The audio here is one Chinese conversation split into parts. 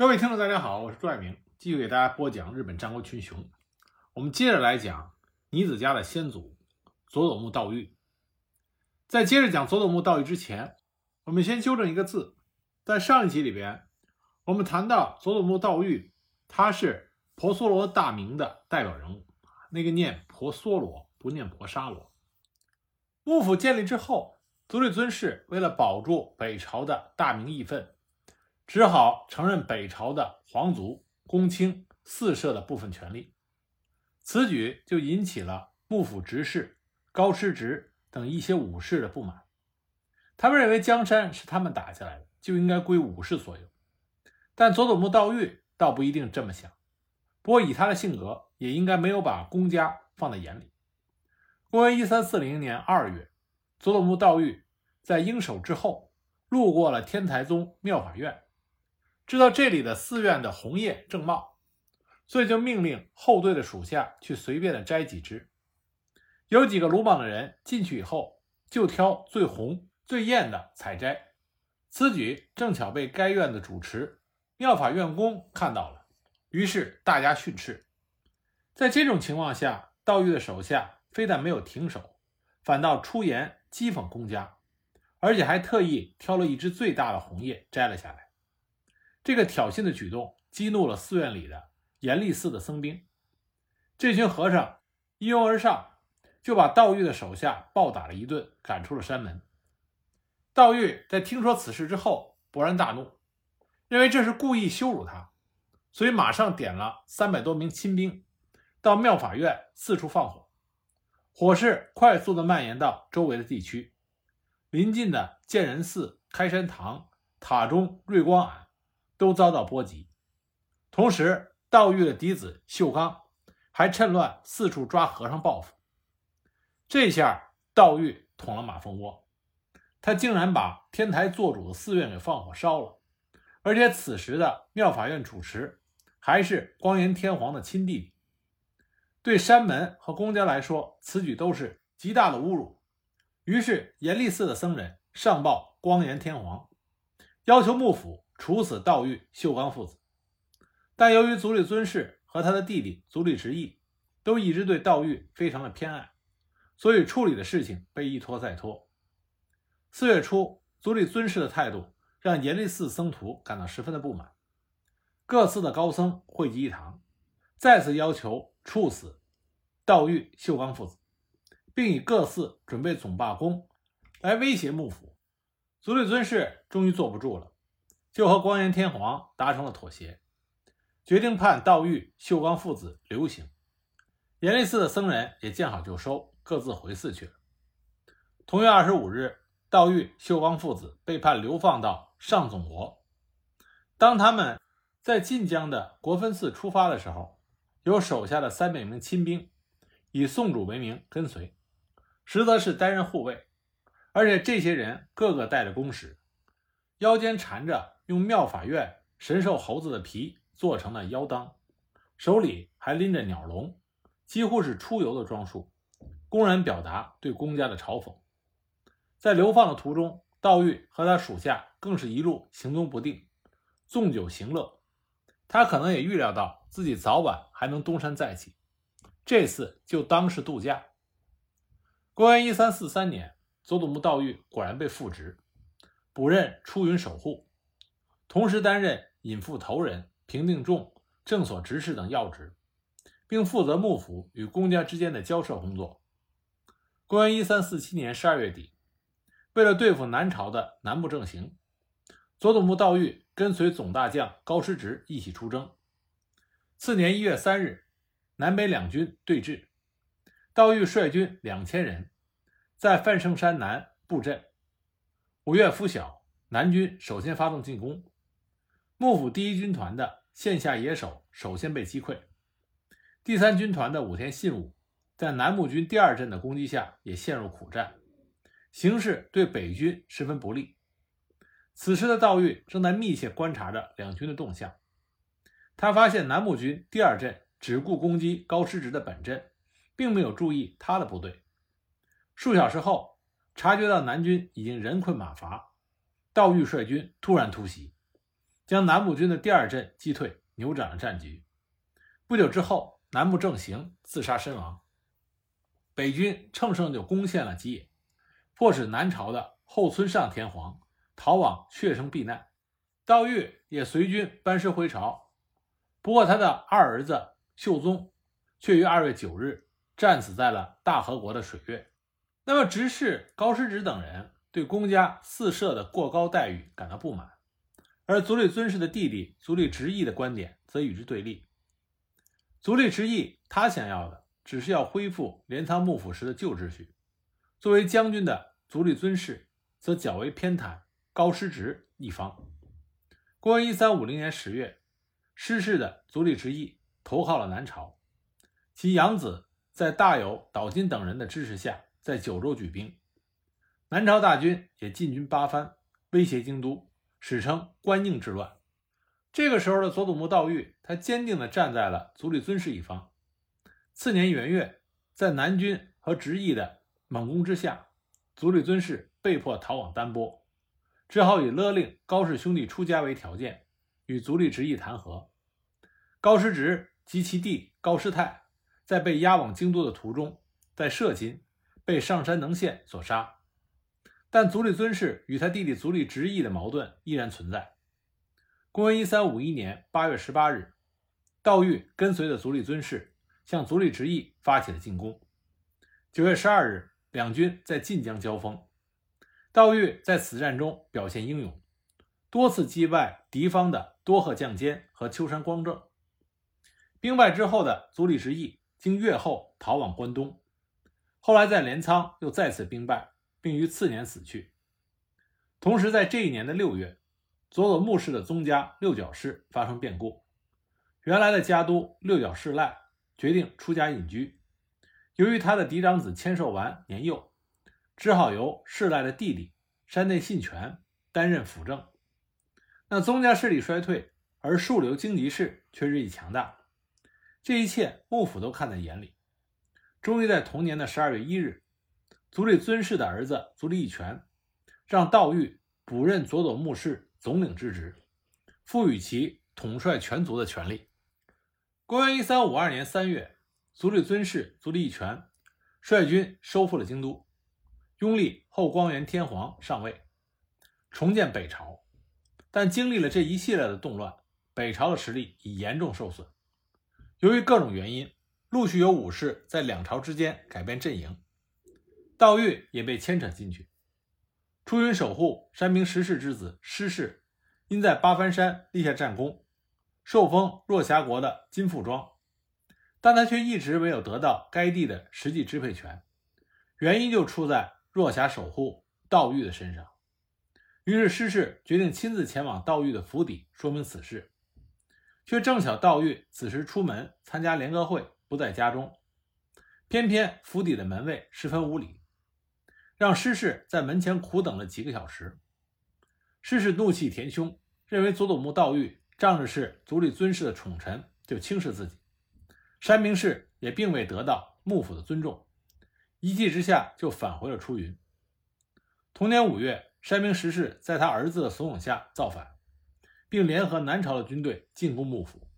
各位听众，大家好，我是朱爱明，继续给大家播讲日本战国群雄。我们接着来讲尼子家的先祖佐佐木道玉。在接着讲佐佐木道玉之前，我们先纠正一个字。在上一集里边，我们谈到佐佐木道玉，他是婆娑罗大名的代表人物，那个念婆娑罗，不念婆沙罗。幕府建立之后，足利尊氏为了保住北朝的大名义分。只好承认北朝的皇族、公卿、四社的部分权利，此举就引起了幕府执事高师直等一些武士的不满。他们认为江山是他们打下来的，就应该归武士所有。但佐佐木道玉倒不一定这么想。不过以他的性格，也应该没有把公家放在眼里。公元一三四零年二月，佐佐木道玉在应手之后，路过了天台宗妙法院。知道这里的寺院的红叶正茂，所以就命令后队的属下去随便的摘几枝。有几个鲁莽的人进去以后，就挑最红最艳的采摘。此举正巧被该院的主持妙法院公看到了，于是大家训斥。在这种情况下，道玉的手下非但没有停手，反倒出言讥讽公家，而且还特意挑了一只最大的红叶摘了下来。这个挑衅的举动激怒了寺院里的严立寺的僧兵，这群和尚一拥而上，就把道玉的手下暴打了一顿，赶出了山门。道玉在听说此事之后，勃然大怒，认为这是故意羞辱他，所以马上点了三百多名亲兵，到妙法院四处放火，火势快速的蔓延到周围的地区，临近的建仁寺、开山堂、塔中、瑞光庵。都遭到波及，同时，道玉的嫡子秀刚还趁乱四处抓和尚报复。这下，道玉捅了马蜂窝，他竟然把天台做主的寺院给放火烧了，而且此时的妙法院主持还是光炎天皇的亲弟弟。对山门和公家来说，此举都是极大的侮辱。于是，严立寺的僧人上报光炎天皇，要求幕府。处死道玉、秀刚父子，但由于足利尊氏和他的弟弟足利直义都一直对道玉非常的偏爱，所以处理的事情被一拖再拖。四月初，足利尊氏的态度让严立寺僧徒感到十分的不满，各寺的高僧汇集一堂，再次要求处死道玉、秀刚父子，并以各寺准备总罢工来威胁幕府。足利尊氏终于坐不住了。就和光炎天皇达成了妥协，决定判道玉、秀刚父子流刑。严立寺的僧人也见好就收，各自回寺去了。同月二十五日，道玉、秀光父子被判流放到上总国。当他们在晋江的国分寺出发的时候，有手下的三百名亲兵以宋主为名跟随，实则是担任护卫，而且这些人个个带着弓矢，腰间缠着。用妙法院神兽猴子的皮做成了腰当，手里还拎着鸟笼，几乎是出游的装束，公然表达对公家的嘲讽。在流放的途中，道玉和他属下更是一路行踪不定，纵酒行乐。他可能也预料到自己早晚还能东山再起，这次就当是度假。公元一三四三年，佐佐木道玉果然被复职，补任出云守护。同时担任引副头人、平定众、正所执事等要职，并负责幕府与公家之间的交涉工作。公元一三四七年十二月底，为了对付南朝的南部政行，佐佐木道玉跟随总大将高师直一起出征。次年一月三日，南北两军对峙，道玉率军两千人，在范盛山南布阵。五月拂晓，南军首先发动进攻。幕府第一军团的线下野手首先被击溃，第三军团的武田信武在南木军第二阵的攻击下也陷入苦战，形势对北军十分不利。此时的道玉正在密切观察着两军的动向，他发现南木军第二阵只顾攻击高师直的本阵，并没有注意他的部队。数小时后，察觉到南军已经人困马乏，道玉率军突然突袭。将南部军的第二阵击退，扭转了战局。不久之后，南部正行自杀身亡。北军乘胜就攻陷了吉野，迫使南朝的后村上天皇逃往雀生避难。道玉也随军班师回朝，不过他的二儿子秀宗却于二月九日战死在了大和国的水月。那么，执事高师直等人对公家四社的过高待遇感到不满，而足利尊氏的弟弟足利直义的观点则与之对立。足利直义他想要的。只是要恢复镰仓幕府时的旧秩序。作为将军的足利尊氏则较为偏袒高师直一方。公元一三五零年十月，失势的足利直义投靠了南朝，其养子在大友岛津等人的支持下，在九州举兵。南朝大军也进军八幡，威胁京都，史称关宁之乱。这个时候的佐佐木道玉，他坚定地站在了足利尊氏一方。次年元月，在南军和直义的猛攻之下，足利尊氏被迫逃往丹波，只好以勒令高氏兄弟出家为条件，与足利直义谈和。高师直及其弟高师太在被押往京都的途中，在涉津被上山能宪所杀。但足利尊氏与他弟弟足利直义的矛盾依然存在。公元一三五一年八月十八日，道玉跟随着足利尊氏。向足利直义发起了进攻。九月十二日，两军在晋江交锋，道玉在此战中表现英勇，多次击败敌方的多贺将监和秋山光正。兵败之后的足利直义经越后逃往关东，后来在镰仓又再次兵败，并于次年死去。同时，在这一年的六月，佐佐木氏的宗家六角氏发生变故，原来的家督六角氏赖。决定出家隐居，由于他的嫡长子千寿丸年幼，只好由世赖的弟弟山内信权担任辅政。那宗家势力衰退，而庶流京吉氏却日益强大，这一切幕府都看在眼里。终于在同年的十二月一日，足利尊氏的儿子足利义权让道玉补任佐佐木氏总领之职，赋予其统帅全族的权利。公元一三五二年三月，足利尊氏足利义权率军收复了京都，拥立后光元天皇上位，重建北朝。但经历了这一系列的动乱，北朝的实力已严重受损。由于各种原因，陆续有武士在两朝之间改变阵营，道玉也被牵扯进去。出云守护山明石氏之子施氏，因在八幡山立下战功。受封若狭国的金富庄，但他却一直没有得到该地的实际支配权，原因就出在若狭守护道玉的身上。于是施氏决定亲自前往道玉的府邸说明此事，却正巧道玉此时出门参加联歌会，不在家中，偏偏府邸的门卫十分无礼，让施氏在门前苦等了几个小时。施氏怒气填胸，认为佐佐木道玉。仗着是足利尊氏的宠臣，就轻视自己。山明氏也并未得到幕府的尊重，一气之下就返回了出云。同年五月，山明石氏在他儿子的怂恿下造反，并联合南朝的军队进攻幕府。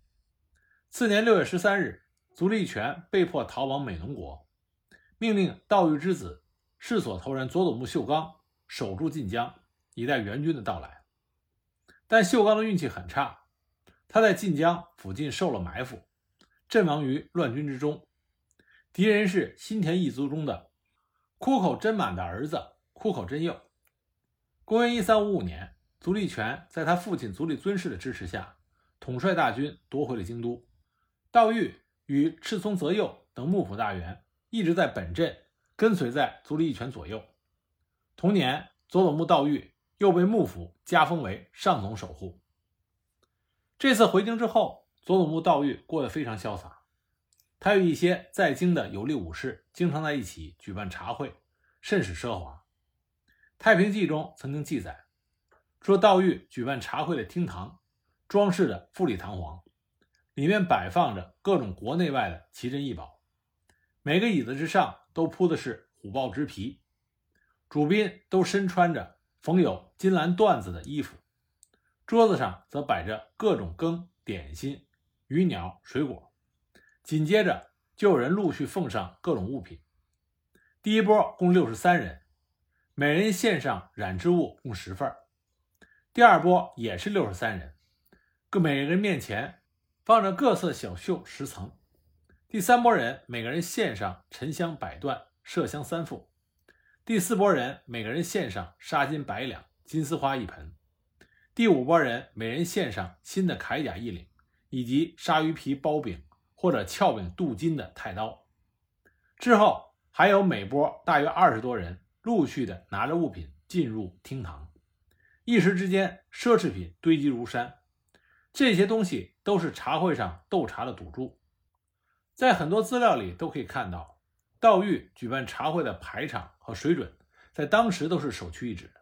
次年六月十三日，足利权被迫逃往美浓国，命令道玉之子世所头人佐佐木秀刚守住晋江，以待援军的到来。但秀刚的运气很差。他在晋江附近受了埋伏，阵亡于乱军之中。敌人是新田一族中的枯口真满的儿子枯口真佑。公元一三五五年，足利权在他父亲足利尊氏的支持下，统帅大军夺回了京都。道玉与赤松泽佑等幕府大员一直在本镇跟随在足利义权左右。同年，佐佐木道玉又被幕府加封为上总守护。这次回京之后，佐佐木道玉过得非常潇洒。他与一些在京的有力武士经常在一起举办茶会，甚是奢华。《太平记》中曾经记载说，道玉举办茶会的厅堂装饰的富丽堂皇，里面摆放着各种国内外的奇珍异宝，每个椅子之上都铺的是虎豹之皮，主宾都身穿着缝有金蓝缎子的衣服。桌子上则摆着各种羹、点心、鱼鸟、水果。紧接着就有人陆续奉上各种物品。第一波共六十三人，每人献上染织物共十份。第二波也是六十三人，各每人面前放着各色小绣十层。第三波人每个人献上沉香百段、麝香三副。第四波人每个人献上纱巾百两、金丝花一盆。第五波人每人献上新的铠甲一领，以及鲨鱼皮包柄或者鞘柄镀金的太刀。之后还有每波大约二十多人陆续的拿着物品进入厅堂。一时之间，奢侈品堆积如山。这些东西都是茶会上斗茶的赌注。在很多资料里都可以看到，道玉举办茶会的排场和水准，在当时都是首屈一指的。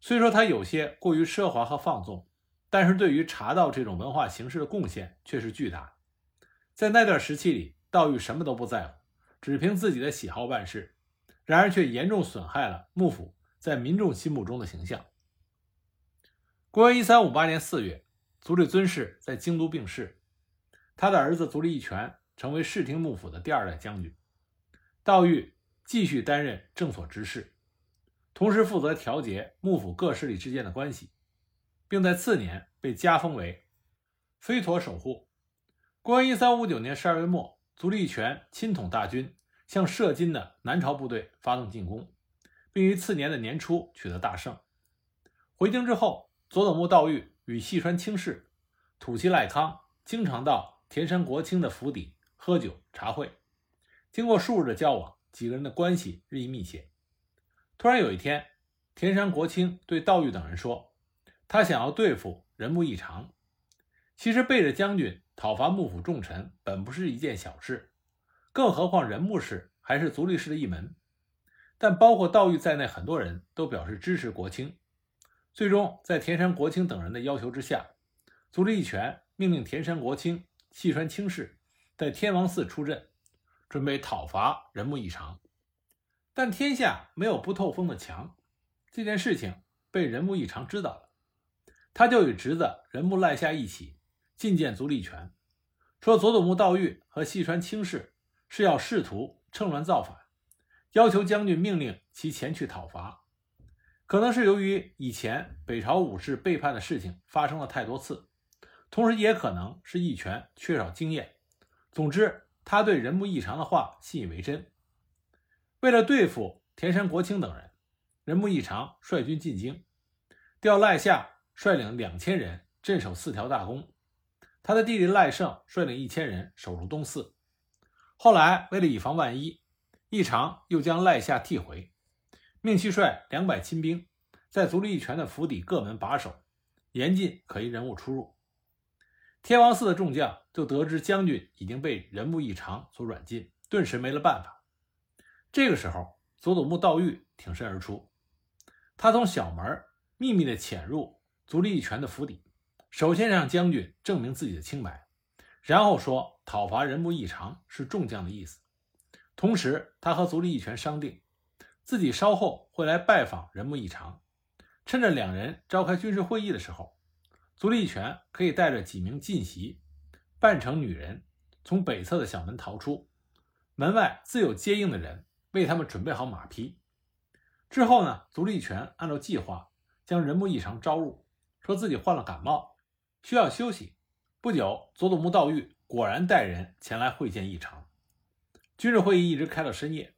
虽说他有些过于奢华和放纵，但是对于茶道这种文化形式的贡献却是巨大的。在那段时期里，道玉什么都不在乎，只凭自己的喜好办事，然而却严重损害了幕府在民众心目中的形象。公元一三五八年四月，足利尊氏在京都病逝，他的儿子足利义权成为室町幕府的第二代将军，道玉继续担任正所执事，同时负责调节幕府各势力之间的关系，并在次年被加封为飞陀守护。公元一三五九年十二月末，足利义权亲统大军向摄津的南朝部队发动进攻，并于次年的年初取得大胜。回京之后。佐佐木道玉与细川清氏、土岐赖康经常到田山国清的府邸喝酒茶会。经过数日的交往，几个人的关系日益密切。突然有一天，田山国清对道玉等人说：“他想要对付人木异常。其实背着将军讨伐幕府重臣，本不是一件小事，更何况人木氏还是足利氏的一门。但包括道玉在内，很多人都表示支持国清。”最终，在田山国清等人的要求之下，足利义权命令田山国清、细川清氏在天王寺出阵，准备讨伐人木异常。但天下没有不透风的墙，这件事情被人木异常知道了，他就与侄子人木赖下一起觐见足利权，说佐佐木道玉和细川清氏是要试图趁乱造反，要求将军命令其前去讨伐。可能是由于以前北朝武士背叛的事情发生了太多次，同时也可能是义权缺少经验。总之，他对人木异常的话信以为真。为了对付田山国清等人，人木异常率军进京，调赖下率领两千人镇守四条大宫，他的弟弟赖胜率领一千人守住东寺。后来，为了以防万一，异常又将赖下替回。命其率两百亲兵，在足利义权的府邸各门把守，严禁可疑人物出入。天王寺的众将就得知将军已经被人木异常所软禁，顿时没了办法。这个时候，佐佐木道玉挺身而出，他从小门秘密地潜入足利义权的府邸，首先让将军证明自己的清白，然后说讨伐人木异常是众将的意思。同时，他和足利义权商定。自己稍后会来拜访人木异常，趁着两人召开军事会议的时候，足利义权可以带着几名近袭，扮成女人，从北侧的小门逃出。门外自有接应的人为他们准备好马匹。之后呢，足利权按照计划将人木异常招入，说自己患了感冒，需要休息。不久，佐佐木道玉果然带人前来会见异常。军事会议一直开到深夜。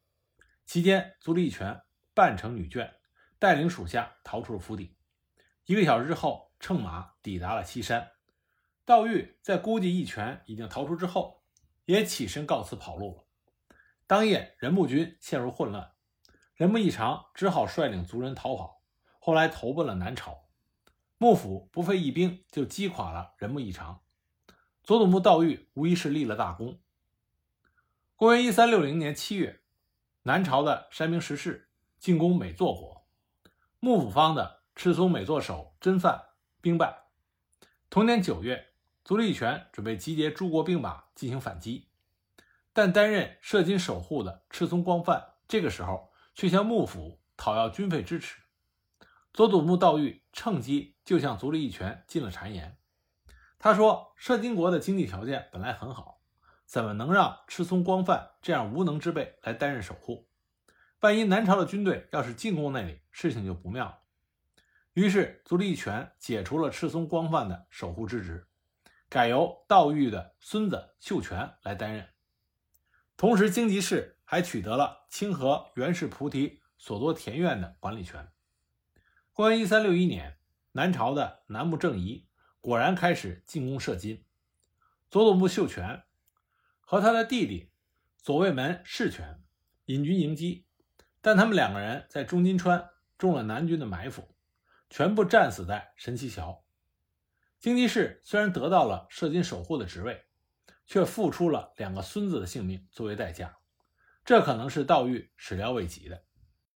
期间，足利权扮成女眷，带领属下逃出了府邸。一个小时之后，乘马抵达了西山。道玉在估计义权已经逃出之后，也起身告辞跑路了。当夜，人木军陷入混乱，人木义长只好率领族人逃跑，后来投奔了南朝。幕府不费一兵就击垮了人木义长。佐佐木道玉无疑是立了大功。公元一三六零年七月。南朝的山明石氏进攻美作国，幕府方的赤松美作守真范兵败。同年九月，足利义权准备集结诸国兵马进行反击，但担任摄津守护的赤松光范这个时候却向幕府讨要军费支持。佐佐木道玉趁机就向足利义权进了谗言。他说：“摄津国的经济条件本来很好，怎么能让赤松光范这样无能之辈来担任守护？万一南朝的军队要是进攻那里，事情就不妙了。”于是足利义权解除了赤松光范的守护之职，改由道玉的孙子秀全来担任。同时，京吉氏还取得了清河源氏菩提所多田院的管理权。公元一三六一年，南朝的南木正仪果然开始进攻射金。佐佐木秀全和他的弟弟左卫门世权引军迎击，但他们两个人在中金川中了南军的埋伏，全部战死在神崎桥。京吉士虽然得到了射金守护的职位，却付出了两个孙子的性命作为代价，这可能是道玉始料未及的。